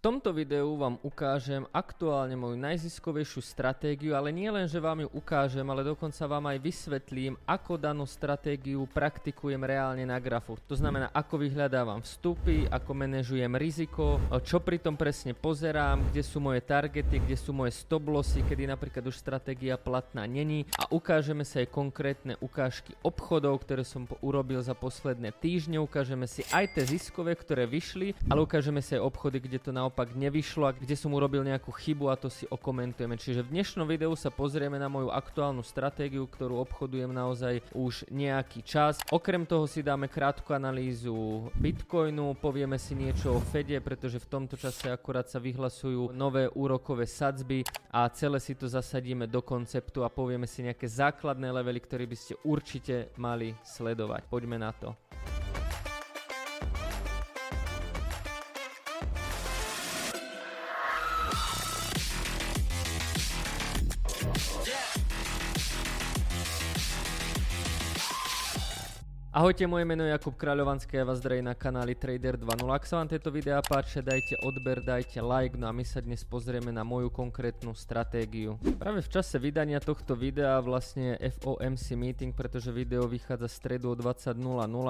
tomto videu vám ukážem aktuálne moju najziskovejšiu stratégiu, ale nie len, že vám ju ukážem, ale dokonca vám aj vysvetlím, ako danú stratégiu praktikujem reálne na grafu. To znamená, ako vyhľadávam vstupy, ako manažujem riziko, čo pri tom presne pozerám, kde sú moje targety, kde sú moje stop lossy, kedy napríklad už stratégia platná není a ukážeme sa aj konkrétne ukážky obchodov, ktoré som urobil za posledné týždne, ukážeme si aj tie ziskové, ktoré vyšli, ale ukážeme si aj obchody, kde to naozaj naopak nevyšlo a kde som urobil nejakú chybu a to si okomentujeme. Čiže v dnešnom videu sa pozrieme na moju aktuálnu stratégiu, ktorú obchodujem naozaj už nejaký čas. Okrem toho si dáme krátku analýzu Bitcoinu, povieme si niečo o Fede, pretože v tomto čase akurát sa vyhlasujú nové úrokové sadzby a celé si to zasadíme do konceptu a povieme si nejaké základné levely, ktoré by ste určite mali sledovať. Poďme na to. Ahojte, moje meno je Jakub Kráľovanský a vás zdraví na kanáli Trader 2.0. Ak sa vám tieto videá páčia, dajte odber, dajte like, no a my sa dnes pozrieme na moju konkrétnu stratégiu. Práve v čase vydania tohto videa vlastne FOMC meeting, pretože video vychádza stredu o 20.00,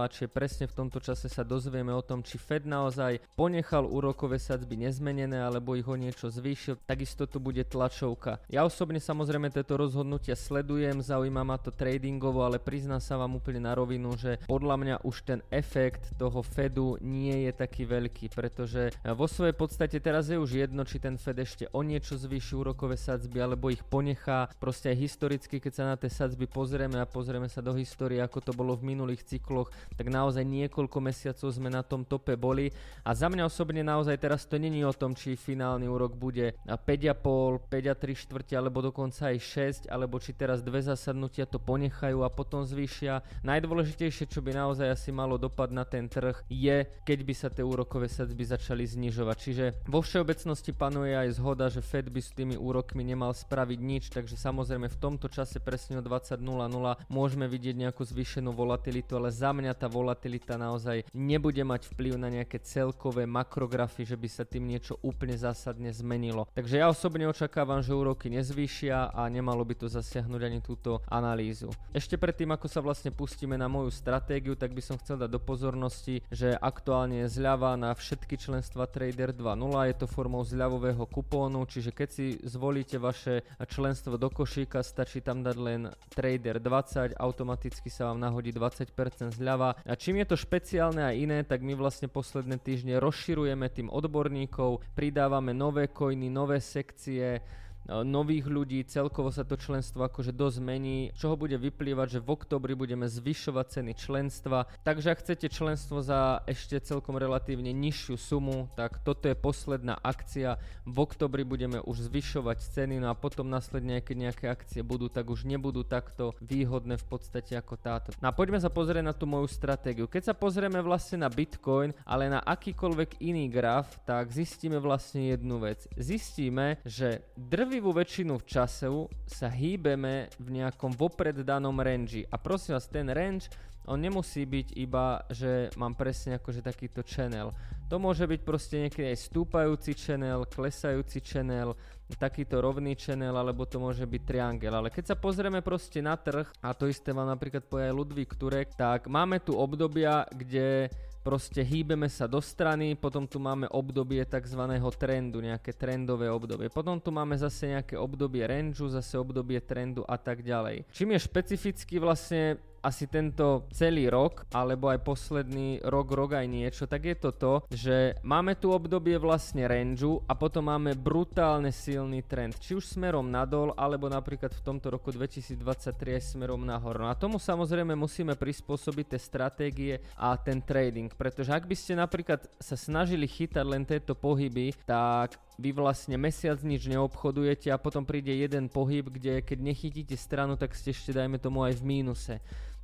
čiže presne v tomto čase sa dozvieme o tom, či Fed naozaj ponechal úrokové sadzby nezmenené alebo ich o niečo zvýšil. Takisto tu bude tlačovka. Ja osobne samozrejme tieto rozhodnutia sledujem, zaujíma ma to tradingovo, ale priznám sa vám úplne na rovinu, že že podľa mňa už ten efekt toho Fedu nie je taký veľký, pretože vo svojej podstate teraz je už jedno, či ten Fed ešte o niečo zvýši úrokové sadzby, alebo ich ponechá. Proste aj historicky, keď sa na tie sadzby pozrieme a pozrieme sa do histórie, ako to bolo v minulých cykloch, tak naozaj niekoľko mesiacov sme na tom tope boli. A za mňa osobne naozaj teraz to není o tom, či finálny úrok bude 5,5, 5,3 štvrte, alebo dokonca aj 6, alebo či teraz dve zasadnutia to ponechajú a potom zvýšia. Najdôležitejšie najhoršie, čo by naozaj asi malo dopad na ten trh, je, keď by sa tie úrokové sadzby začali znižovať. Čiže vo všeobecnosti panuje aj zhoda, že Fed by s tými úrokmi nemal spraviť nič, takže samozrejme v tomto čase presne o 20.00 môžeme vidieť nejakú zvýšenú volatilitu, ale za mňa tá volatilita naozaj nebude mať vplyv na nejaké celkové makrografy, že by sa tým niečo úplne zásadne zmenilo. Takže ja osobne očakávam, že úroky nezvýšia a nemalo by to zasiahnuť ani túto analýzu. Ešte predtým, ako sa vlastne pustíme na moju stranu, stratégiu, tak by som chcel dať do pozornosti, že aktuálne je zľava na všetky členstva Trader 2.0, je to formou zľavového kupónu, čiže keď si zvolíte vaše členstvo do košíka, stačí tam dať len Trader 20, automaticky sa vám nahodí 20% zľava. A čím je to špeciálne a iné, tak my vlastne posledné týždne rozširujeme tým odborníkov, pridávame nové coiny, nové sekcie, nových ľudí, celkovo sa to členstvo akože dosť mení, čoho bude vyplývať, že v oktobri budeme zvyšovať ceny členstva, takže ak chcete členstvo za ešte celkom relatívne nižšiu sumu, tak toto je posledná akcia, v oktobri budeme už zvyšovať ceny, no a potom následne, keď nejaké akcie budú, tak už nebudú takto výhodné v podstate ako táto. No a poďme sa pozrieť na tú moju stratégiu. Keď sa pozrieme vlastne na Bitcoin, ale na akýkoľvek iný graf, tak zistíme vlastne jednu vec. Zistíme, že drv drvivú väčšinu času sa hýbeme v nejakom vopred danom range. A prosím vás, ten range, on nemusí byť iba, že mám presne akože takýto channel. To môže byť proste niekedy aj stúpajúci channel, klesajúci channel, takýto rovný channel, alebo to môže byť triangel. Ale keď sa pozrieme proste na trh, a to isté vám napríklad povie aj Ludvík Turek, tak máme tu obdobia, kde proste hýbeme sa do strany, potom tu máme obdobie tzv. trendu, nejaké trendové obdobie. Potom tu máme zase nejaké obdobie range, zase obdobie trendu a tak ďalej. Čím je špecificky vlastne asi tento celý rok, alebo aj posledný rok, rok aj niečo, tak je to to, že máme tu obdobie vlastne range a potom máme brutálne silný trend, či už smerom nadol, alebo napríklad v tomto roku 2023 aj smerom nahor. No a tomu samozrejme musíme prispôsobiť tie stratégie a ten trading, pretože ak by ste napríklad sa snažili chytať len tieto pohyby, tak vy vlastne mesiac nič neobchodujete a potom príde jeden pohyb, kde keď nechytíte stranu, tak ste ešte dajme tomu aj v mínuse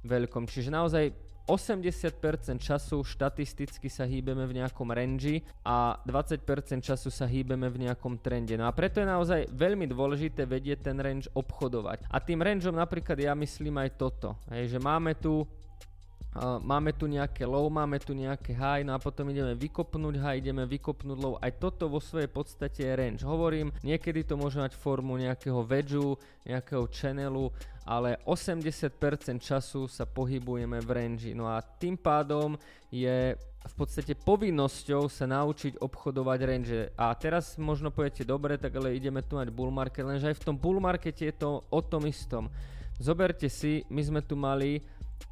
veľkom. Čiže naozaj 80% času štatisticky sa hýbeme v nejakom range a 20% času sa hýbeme v nejakom trende. No a preto je naozaj veľmi dôležité vedieť ten range obchodovať. A tým rangeom napríklad ja myslím aj toto, hej, že máme tu uh, máme tu nejaké low, máme tu nejaké high, no a potom ideme vykopnúť high, ideme vykopnúť low. Aj toto vo svojej podstate je range. Hovorím, niekedy to môže mať formu nejakého vedžu, nejakého channelu, ale 80% času sa pohybujeme v range. No a tým pádom je v podstate povinnosťou sa naučiť obchodovať range. A teraz možno poviete, dobre, tak ale ideme tu mať bull market, lenže aj v tom bull markete je to o tom istom. Zoberte si, my sme tu mali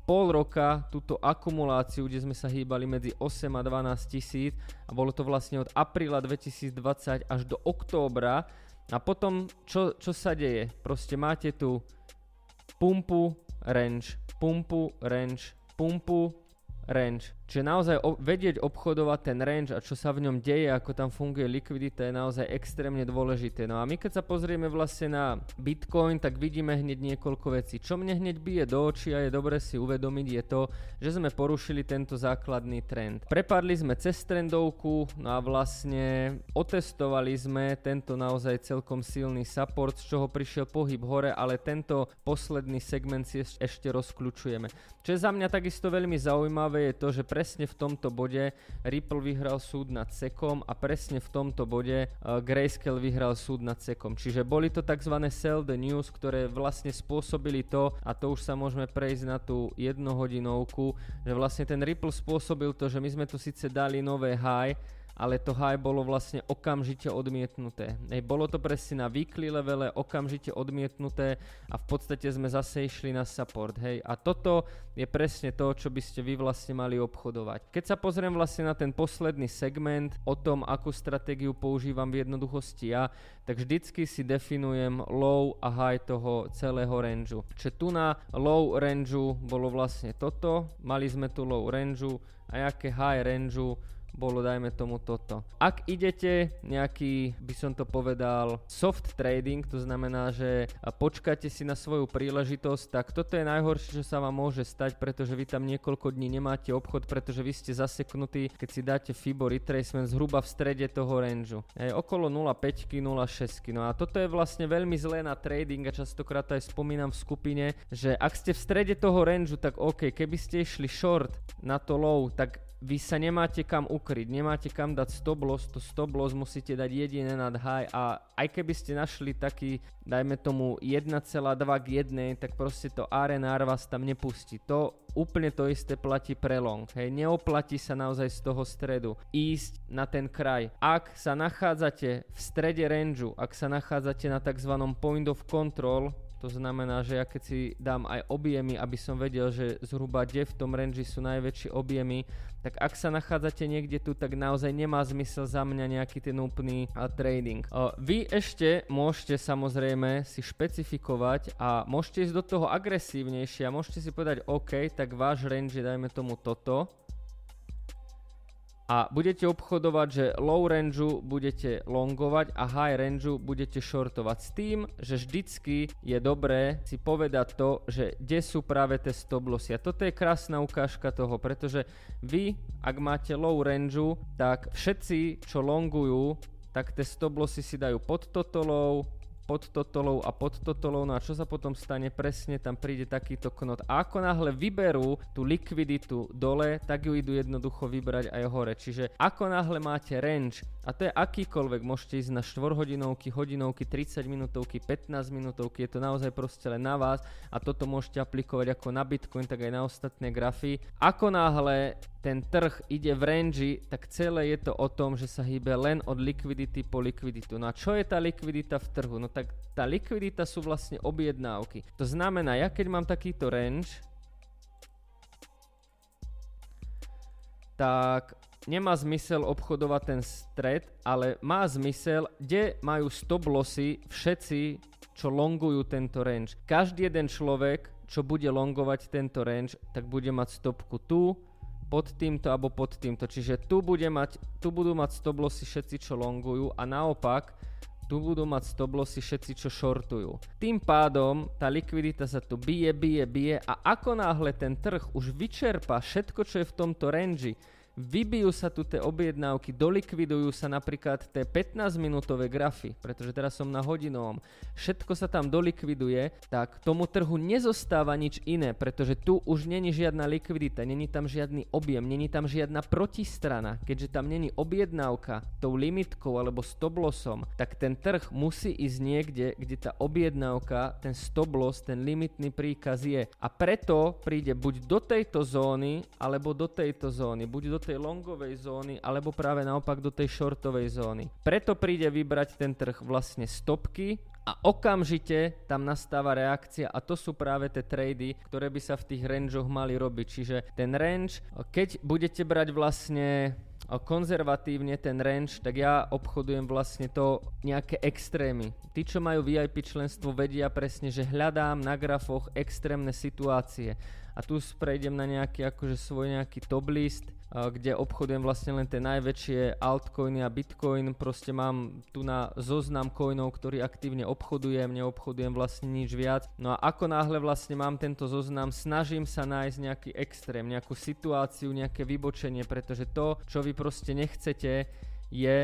pol roka túto akumuláciu, kde sme sa hýbali medzi 8 a 12 tisíc a bolo to vlastne od apríla 2020 až do októbra a potom čo, čo sa deje? Proste máte tu pumpu, range, pumpu, range, pumpu, range. Čiže naozaj o- vedieť obchodovať ten range a čo sa v ňom deje, ako tam funguje likvidita je naozaj extrémne dôležité. No a my keď sa pozrieme vlastne na Bitcoin, tak vidíme hneď niekoľko vecí. Čo mne hneď bije do očí a je dobre si uvedomiť je to, že sme porušili tento základný trend. Prepadli sme cez trendovku, no a vlastne otestovali sme tento naozaj celkom silný support, z čoho prišiel pohyb hore, ale tento posledný segment si ešte rozkľúčujeme. Čo je za mňa takisto veľmi zaujímavé je to, že presne v tomto bode Ripple vyhral súd nad SECom a presne v tomto bode uh, Grayscale vyhral súd nad SECom. Čiže boli to tzv. sell the news, ktoré vlastne spôsobili to, a to už sa môžeme prejsť na tú jednohodinovku, že vlastne ten Ripple spôsobil to, že my sme tu síce dali nové high, ale to high bolo vlastne okamžite odmietnuté. Hej, bolo to presne na weekly levele, okamžite odmietnuté a v podstate sme zase išli na support. Hej. A toto je presne to, čo by ste vy vlastne mali obchodovať. Keď sa pozriem vlastne na ten posledný segment o tom, akú stratégiu používam v jednoduchosti ja, tak vždycky si definujem low a high toho celého rangeu. Čiže tu na low rangeu bolo vlastne toto, mali sme tu low rangeu a aké high rangeu bolo dajme tomu toto. Ak idete nejaký, by som to povedal, soft trading, to znamená, že počkáte si na svoju príležitosť, tak toto je najhoršie, čo sa vám môže stať, pretože vy tam niekoľko dní nemáte obchod, pretože vy ste zaseknutí, keď si dáte FIBO retracement zhruba v strede toho rangeu. Hej, okolo 0,5, 0,6. No a toto je vlastne veľmi zlé na trading a častokrát aj spomínam v skupine, že ak ste v strede toho rangeu, tak OK, keby ste išli short na to low, tak vy sa nemáte kam ukryť, nemáte kam dať stop loss, to stop loss musíte dať jediné nad high a aj keby ste našli taký, dajme tomu 1,2 k 1, tak proste to RNR vás tam nepustí. To úplne to isté platí pre long. Hej, neoplatí sa naozaj z toho stredu ísť na ten kraj. Ak sa nachádzate v strede rangeu, ak sa nachádzate na tzv. point of control, to znamená, že ja keď si dám aj objemy, aby som vedel, že zhruba kde v tom range sú najväčšie objemy, tak ak sa nachádzate niekde tu, tak naozaj nemá zmysel za mňa nejaký ten úplný uh, trading. Uh, vy ešte môžete samozrejme si špecifikovať a môžete ísť do toho agresívnejšie a môžete si povedať OK, tak váš range je dajme tomu toto, a budete obchodovať, že low rangeu budete longovať a high rangeu budete shortovať s tým, že vždycky je dobré si povedať to, že kde sú práve tie stop lossy. A toto je krásna ukážka toho, pretože vy, ak máte low rangeu, tak všetci, čo longujú, tak tie stop lossy si dajú pod toto low, pod totolou a pod totolou. No a čo sa potom stane? Presne tam príde takýto knot. A ako náhle vyberú tú likviditu dole, tak ju idú jednoducho vybrať aj hore. Čiže ako náhle máte range, a to je akýkoľvek, môžete ísť na 4 hodinovky, hodinovky, 30 minútovky, 15 minútovky, je to naozaj proste len na vás a toto môžete aplikovať ako na Bitcoin, tak aj na ostatné grafy. Ako náhle ten trh ide v range, tak celé je to o tom, že sa hýbe len od likvidity po likviditu. No a čo je tá likvidita v trhu? No tak tá likvidita sú vlastne objednávky. To znamená, ja keď mám takýto range, tak nemá zmysel obchodovať ten stred, ale má zmysel, kde majú stop lossy všetci, čo longujú tento range. Každý jeden človek, čo bude longovať tento range, tak bude mať stopku tu, pod týmto alebo pod týmto. Čiže tu, bude mať, tu budú mať stop všetci, čo longujú a naopak tu budú mať stop všetci, čo shortujú. Tým pádom tá likvidita sa tu bije, bije, bije a ako náhle ten trh už vyčerpa všetko, čo je v tomto range, vybijú sa tu tie objednávky, dolikvidujú sa napríklad tie 15 minútové grafy, pretože teraz som na hodinovom, všetko sa tam dolikviduje, tak tomu trhu nezostáva nič iné, pretože tu už není žiadna likvidita, není tam žiadny objem, není tam žiadna protistrana, keďže tam není objednávka tou limitkou alebo stop lossom, tak ten trh musí ísť niekde, kde tá objednávka, ten stop loss, ten limitný príkaz je. A preto príde buď do tejto zóny, alebo do tejto zóny, buď do tej longovej zóny, alebo práve naopak do tej shortovej zóny. Preto príde vybrať ten trh vlastne stopky a okamžite tam nastáva reakcia a to sú práve tie trady, ktoré by sa v tých rangeoch mali robiť. Čiže ten range, keď budete brať vlastne konzervatívne ten range, tak ja obchodujem vlastne to nejaké extrémy. Tí, čo majú VIP členstvo, vedia presne, že hľadám na grafoch extrémne situácie a tu prejdem na nejaký akože svoj nejaký top list, kde obchodujem vlastne len tie najväčšie altcoiny a bitcoin, proste mám tu na zoznam coinov, ktorý aktívne obchodujem, neobchodujem vlastne nič viac. No a ako náhle vlastne mám tento zoznam, snažím sa nájsť nejaký extrém, nejakú situáciu, nejaké vybočenie, pretože to, čo vy proste nechcete, je,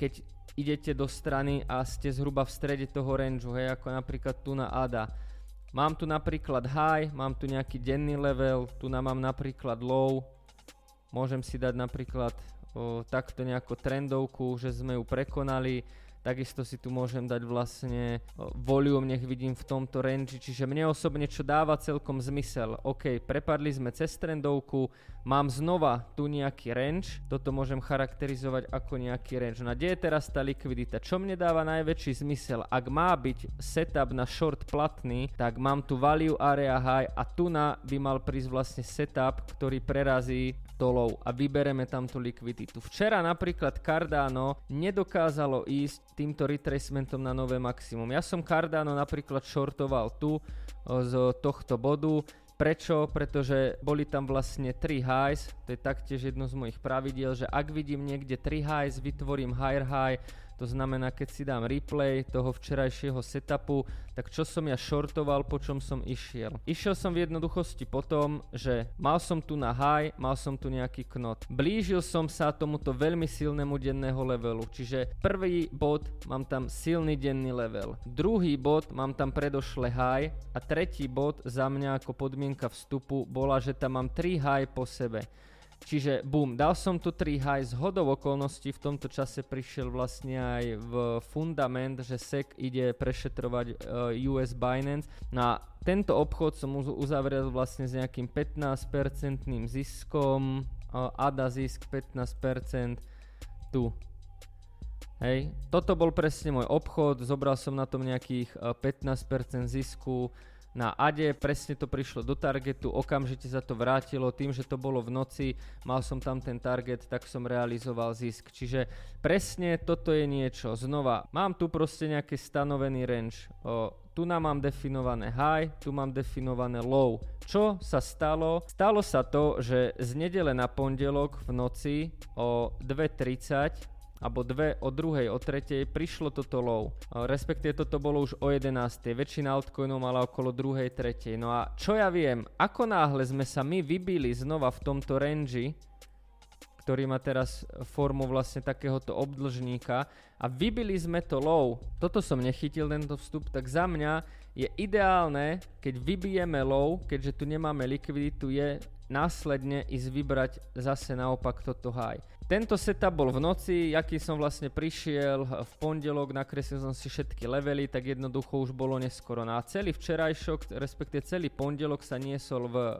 keď idete do strany a ste zhruba v strede toho rangeu, hej, ako napríklad tu na ADA Mám tu napríklad high, mám tu nejaký denný level, tu nám mám napríklad low. Môžem si dať napríklad o, takto nejakú trendovku, že sme ju prekonali. Takisto si tu môžem dať vlastne volume, nech vidím v tomto range, čiže mne osobne čo dáva celkom zmysel. OK, prepadli sme cez trendovku, mám znova tu nejaký range, toto môžem charakterizovať ako nejaký range. No kde je teraz tá likvidita? Čo mne dáva najväčší zmysel? Ak má byť setup na short platný, tak mám tu value area high a tu na by mal prísť vlastne setup, ktorý prerazí dolov a vybereme tam tú likviditu. Včera napríklad Cardano nedokázalo ísť týmto retracementom na nové maximum. Ja som Cardano napríklad shortoval tu z tohto bodu. Prečo? Pretože boli tam vlastne 3 highs, to je taktiež jedno z mojich pravidiel, že ak vidím niekde 3 highs, vytvorím higher high, to znamená, keď si dám replay toho včerajšieho setupu, tak čo som ja shortoval, po čom som išiel. Išiel som v jednoduchosti po tom, že mal som tu na high, mal som tu nejaký knot. Blížil som sa tomuto veľmi silnému denného levelu, čiže prvý bod mám tam silný denný level, druhý bod mám tam predošle high a tretí bod za mňa ako podmienka vstupu bola, že tam mám 3 high po sebe. Čiže boom, dal som tu 3 high z hodov okolností, v tomto čase prišiel vlastne aj v fundament, že SEC ide prešetrovať e, US Binance. Na tento obchod som uzavrel vlastne s nejakým 15% ziskom, uh, ADA zisk 15% tu. Hej, toto bol presne môj obchod, zobral som na tom nejakých uh, e, 15% zisku, na Ade, presne to prišlo do targetu, okamžite sa to vrátilo, tým, že to bolo v noci, mal som tam ten target, tak som realizoval zisk. Čiže presne toto je niečo. Znova, mám tu proste nejaký stanovený range. O, tu nám mám definované high, tu mám definované low. Čo sa stalo? Stalo sa to, že z nedele na pondelok v noci o 2.30 alebo dve o druhej, o tretej prišlo toto low. Respektíve toto bolo už o 11. Väčšina altcoinov mala okolo druhej, tretej. No a čo ja viem, ako náhle sme sa my vybili znova v tomto range, ktorý má teraz formu vlastne takéhoto obdlžníka a vybili sme to low. Toto som nechytil tento vstup, tak za mňa je ideálne, keď vybijeme low, keďže tu nemáme likviditu, je následne ísť vybrať zase naopak toto high. Tento setup bol v noci, aký som vlastne prišiel v pondelok, nakreslil som si všetky levely, tak jednoducho už bolo neskoro. No a celý včerajšok, respektíve celý pondelok sa niesol v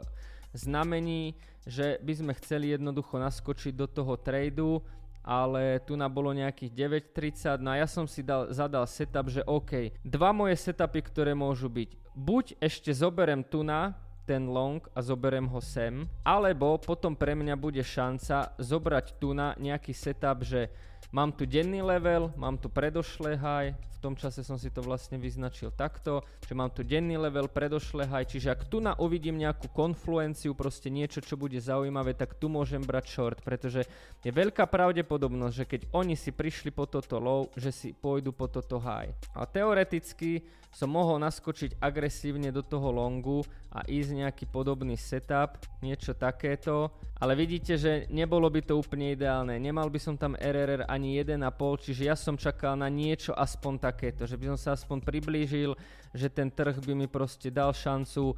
znamení, že by sme chceli jednoducho naskočiť do toho tradu, ale tu na bolo nejakých 9.30, no a ja som si dal, zadal setup, že OK, dva moje setupy, ktoré môžu byť, buď ešte zoberem tu na, ten long a zoberem ho sem, alebo potom pre mňa bude šanca zobrať tu na nejaký setup, že mám tu denný level, mám tu predošlé high, tom čase som si to vlastne vyznačil takto, že mám tu denný level, predošle high, čiže ak tu na uvidím nejakú konfluenciu, proste niečo, čo bude zaujímavé, tak tu môžem brať short, pretože je veľká pravdepodobnosť, že keď oni si prišli po toto low, že si pôjdu po toto high. A teoreticky som mohol naskočiť agresívne do toho longu a ísť nejaký podobný setup, niečo takéto, ale vidíte, že nebolo by to úplne ideálne. Nemal by som tam RRR ani 1,5, čiže ja som čakal na niečo aspoň takéto, že by som sa aspoň priblížil, že ten trh by mi proste dal šancu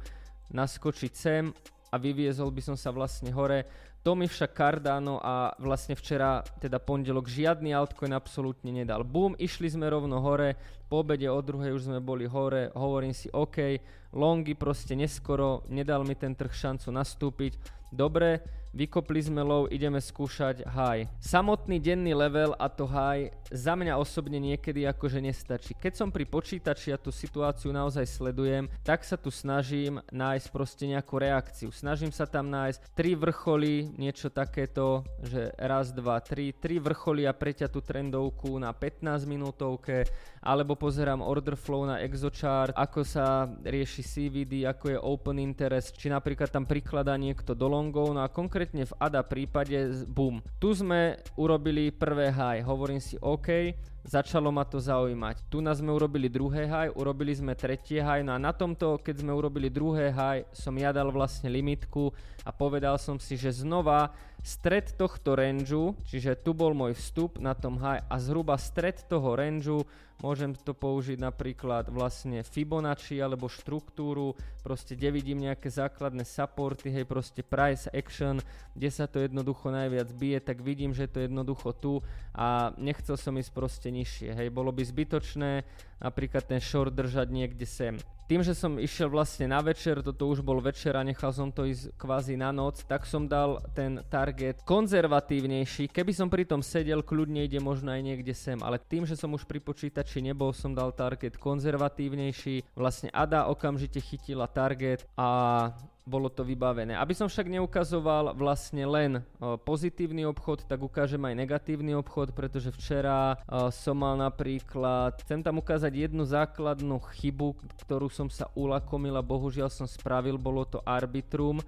naskočiť sem a vyviezol by som sa vlastne hore. To mi však Cardano a vlastne včera, teda pondelok, žiadny altcoin absolútne nedal. Boom, išli sme rovno hore, po obede o druhej už sme boli hore, hovorím si OK, longy proste neskoro, nedal mi ten trh šancu nastúpiť. Dobre, vykopli sme low, ideme skúšať high. Samotný denný level a to high za mňa osobne niekedy akože nestačí. Keď som pri počítači a tú situáciu naozaj sledujem, tak sa tu snažím nájsť proste nejakú reakciu. Snažím sa tam nájsť tri vrcholy, niečo takéto, že raz, dva, tri, tri vrcholy a preťatú trendovku na 15 minútovke, alebo pozerám order flow na ExoChart, ako sa rieši CVD, ako je open interest, či napríklad tam prikladá niekto do longov, no a konkrétne v ADA prípade, boom. Tu sme urobili prvé high, hovorím si OK, začalo ma to zaujímať. Tu nás sme urobili druhé high, urobili sme tretie high, no a na tomto, keď sme urobili druhé high, som ja dal vlastne limitku a povedal som si, že znova stred tohto rangeu, čiže tu bol môj vstup na tom high a zhruba stred toho rangeu Môžem to použiť napríklad vlastne Fibonacci alebo štruktúru, proste kde vidím nejaké základné supporty, hej, proste price action, kde sa to jednoducho najviac bije, tak vidím, že to je jednoducho tu a nechcel som ísť proste nižšie, hej, bolo by zbytočné napríklad ten short držať niekde sem tým, že som išiel vlastne na večer, toto už bol večer a nechal som to ísť kvázi na noc, tak som dal ten target konzervatívnejší. Keby som pri tom sedel, kľudne ide možno aj niekde sem, ale tým, že som už pri počítači nebol, som dal target konzervatívnejší. Vlastne Ada okamžite chytila target a bolo to vybavené. Aby som však neukazoval vlastne len pozitívny obchod, tak ukážem aj negatívny obchod, pretože včera som mal napríklad, chcem tam ukázať jednu základnú chybu, ktorú som sa ulakomil a bohužiaľ som spravil, bolo to Arbitrum.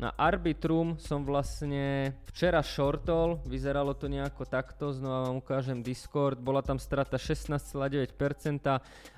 Na Arbitrum som vlastne včera shortol, vyzeralo to nejako takto, znova vám ukážem Discord, bola tam strata 16,9%.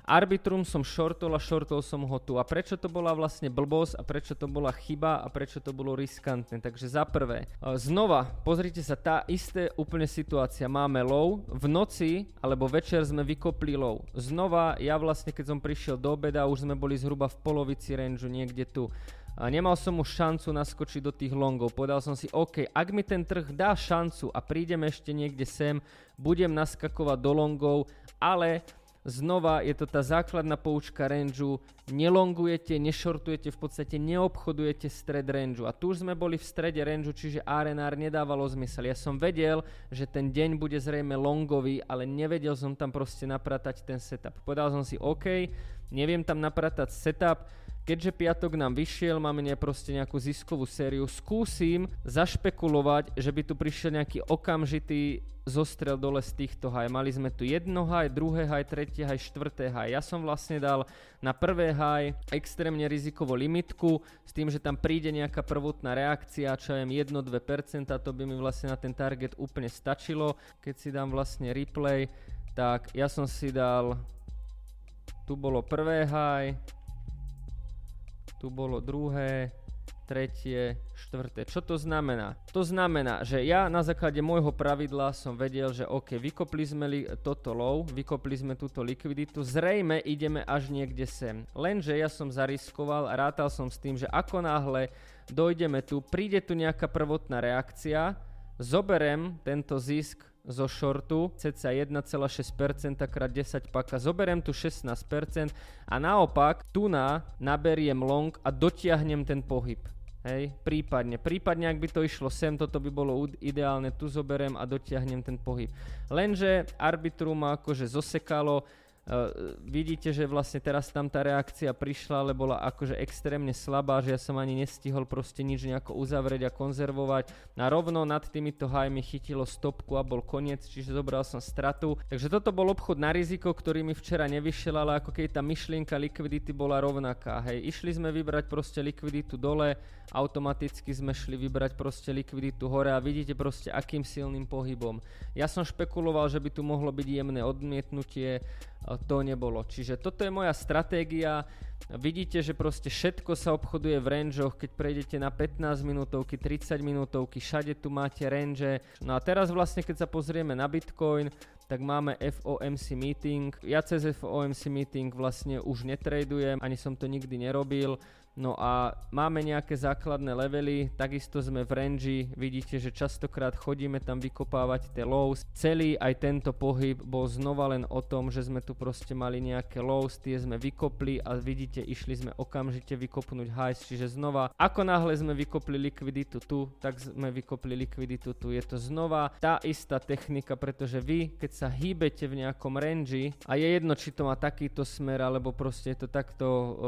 Arbitrum som shortol a shortol som ho tu. A prečo to bola vlastne blbosť a prečo to bola chyba a prečo to bolo riskantné? Takže za prvé, e, znova, pozrite sa, tá isté úplne situácia. Máme low, v noci alebo večer sme vykopli low. Znova, ja vlastne keď som prišiel do obeda, už sme boli zhruba v polovici range, niekde tu. A nemal som už šancu naskočiť do tých longov. Povedal som si, OK, ak mi ten trh dá šancu a prídem ešte niekde sem, budem naskakovať do longov, ale znova je to tá základná poučka rangeu, nelongujete, nešortujete, v podstate neobchodujete stred rangeu. A tu už sme boli v strede rangeu, čiže RNR nedávalo zmysel. Ja som vedel, že ten deň bude zrejme longový, ale nevedel som tam proste napratať ten setup. Povedal som si, OK, neviem tam napratať setup, Keďže piatok nám vyšiel, máme proste nejakú ziskovú sériu, skúsim zašpekulovať, že by tu prišiel nejaký okamžitý zostrel dole z týchto haj. Mali sme tu jedno haj, druhé haj, tretie haj, štvrté haj. Ja som vlastne dal na prvé haj extrémne rizikovú limitku s tým, že tam príde nejaká prvotná reakcia, čo je 1-2%, to by mi vlastne na ten target úplne stačilo. Keď si dám vlastne replay, tak ja som si dal, tu bolo prvé haj, tu bolo druhé, tretie, štvrté. Čo to znamená? To znamená, že ja na základe môjho pravidla som vedel, že OK, vykopli sme li toto low, vykopli sme túto likviditu, zrejme ideme až niekde sem. Lenže ja som zariskoval a rátal som s tým, že ako náhle dojdeme tu, príde tu nejaká prvotná reakcia, zoberem tento zisk zo shortu, cca 1,6% krát 10 paka, zoberiem tu 16% a naopak tu na naberiem long a dotiahnem ten pohyb. Hej, prípadne. Prípadne, ak by to išlo sem, toto by bolo ideálne, tu zoberiem a dotiahnem ten pohyb. Lenže arbitrum ma akože zosekalo, Uh, vidíte, že vlastne teraz tam tá reakcia prišla, ale bola akože extrémne slabá, že ja som ani nestihol proste nič nejako uzavrieť a konzervovať. Na rovno nad týmito hajmi chytilo stopku a bol koniec, čiže zobral som stratu. Takže toto bol obchod na riziko, ktorý mi včera nevyšiel, ale ako keď tá myšlienka likvidity bola rovnaká. Hej, išli sme vybrať proste likviditu dole, automaticky sme šli vybrať proste likviditu hore a vidíte proste akým silným pohybom. Ja som špekuloval, že by tu mohlo byť jemné odmietnutie, to nebolo. Čiže toto je moja stratégia. Vidíte, že proste všetko sa obchoduje v rangeoch, keď prejdete na 15 minútovky, 30 minútovky, všade tu máte range. No a teraz vlastne, keď sa pozrieme na Bitcoin, tak máme FOMC meeting. Ja cez FOMC meeting vlastne už netradujem, ani som to nikdy nerobil. No a máme nejaké základné levely, takisto sme v range, vidíte, že častokrát chodíme tam vykopávať tie lows. Celý aj tento pohyb bol znova len o tom, že sme tu proste mali nejaké lows, tie sme vykopli a vidíte, išli sme okamžite vykopnúť highs, čiže znova, ako náhle sme vykopli likviditu tu, tak sme vykopli likviditu tu. Je to znova tá istá technika, pretože vy, keď sa hýbete v nejakom range a je jedno, či to má takýto smer, alebo proste je to takto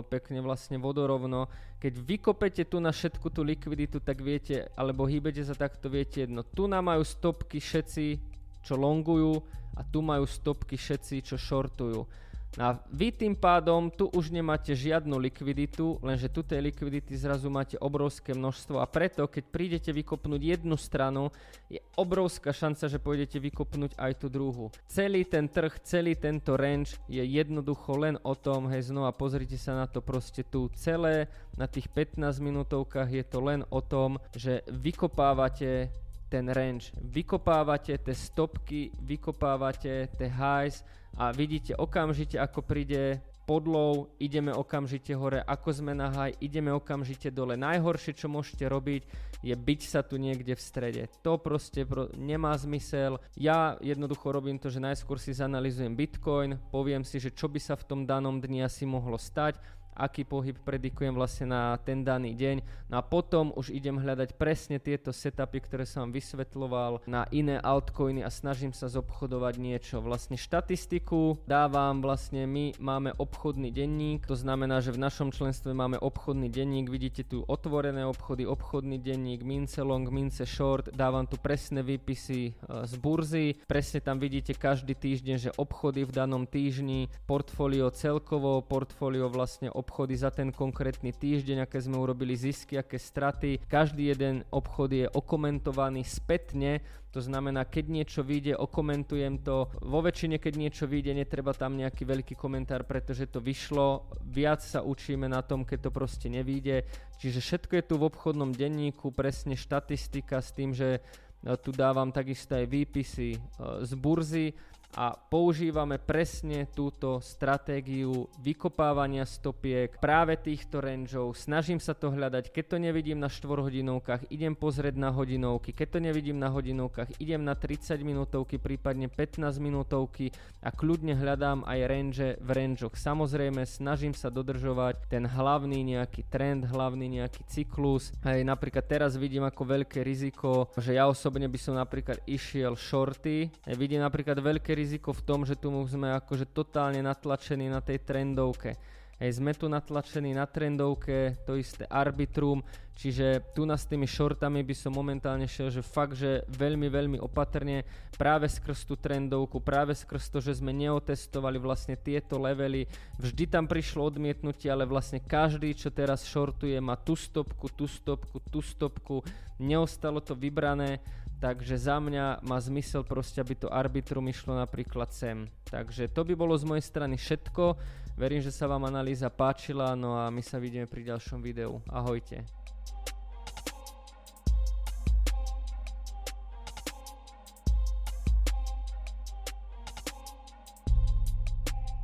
pekne vlastne vodorovno, ono, keď vykopete tu na všetku tú likviditu, tak viete, alebo hýbete sa takto, viete jedno. Tu nám majú stopky všetci, čo longujú a tu majú stopky všetci, čo shortujú. A vy tým pádom tu už nemáte žiadnu likviditu, lenže tu tej likvidity zrazu máte obrovské množstvo a preto, keď prídete vykopnúť jednu stranu, je obrovská šanca, že pôjdete vykopnúť aj tú druhú. Celý ten trh, celý tento range je jednoducho len o tom, hej znova pozrite sa na to proste tu celé, na tých 15 minútovkách je to len o tom, že vykopávate ten range, vykopávate tie stopky, vykopávate tie highs, a vidíte okamžite, ako príde podlov, ideme okamžite hore, ako sme na high, ideme okamžite dole. Najhoršie, čo môžete robiť, je byť sa tu niekde v strede. To proste pro, nemá zmysel. Ja jednoducho robím to, že najskôr si zanalizujem Bitcoin, poviem si, že čo by sa v tom danom dni asi mohlo stať aký pohyb predikujem vlastne na ten daný deň. No a potom už idem hľadať presne tieto setupy, ktoré som vám vysvetloval na iné altcoiny a snažím sa zobchodovať niečo. Vlastne štatistiku dávam vlastne my máme obchodný denník, to znamená, že v našom členstve máme obchodný denník, vidíte tu otvorené obchody, obchodný denník, mince long, mince short, dávam tu presné výpisy e, z burzy, presne tam vidíte každý týždeň, že obchody v danom týždni, portfólio celkovo, portfólio vlastne obchody za ten konkrétny týždeň, aké sme urobili zisky, aké straty. Každý jeden obchod je okomentovaný spätne, to znamená, keď niečo vyjde, okomentujem to. Vo väčšine, keď niečo vyjde, netreba tam nejaký veľký komentár, pretože to vyšlo. Viac sa učíme na tom, keď to proste nevyjde. Čiže všetko je tu v obchodnom denníku, presne štatistika s tým, že e, tu dávam takisto aj výpisy e, z burzy a používame presne túto stratégiu vykopávania stopiek práve týchto rangeov. Snažím sa to hľadať, keď to nevidím na 4 hodinovkách, idem pozrieť na hodinovky, keď to nevidím na hodinovkách, idem na 30 minútovky, prípadne 15 minútovky a kľudne hľadám aj range v rangeoch. Samozrejme, snažím sa dodržovať ten hlavný nejaký trend, hlavný nejaký cyklus. Aj napríklad teraz vidím ako veľké riziko, že ja osobne by som napríklad išiel shorty. Vidím napríklad veľké riziko riziko v tom, že tu sme akože totálne natlačení na tej trendovke. Hej, sme tu natlačení na trendovke, to isté arbitrum, čiže tu nás s tými shortami by som momentálne šiel, že fakt, že veľmi, veľmi opatrne práve skrz tú trendovku, práve skrz to, že sme neotestovali vlastne tieto levely, vždy tam prišlo odmietnutie, ale vlastne každý, čo teraz shortuje, má tú stopku, tú stopku, tú stopku, neostalo to vybrané, Takže za mňa má zmysel proste, aby to arbitrum išlo napríklad sem. Takže to by bolo z mojej strany všetko. Verím, že sa vám analýza páčila, no a my sa vidíme pri ďalšom videu. Ahojte.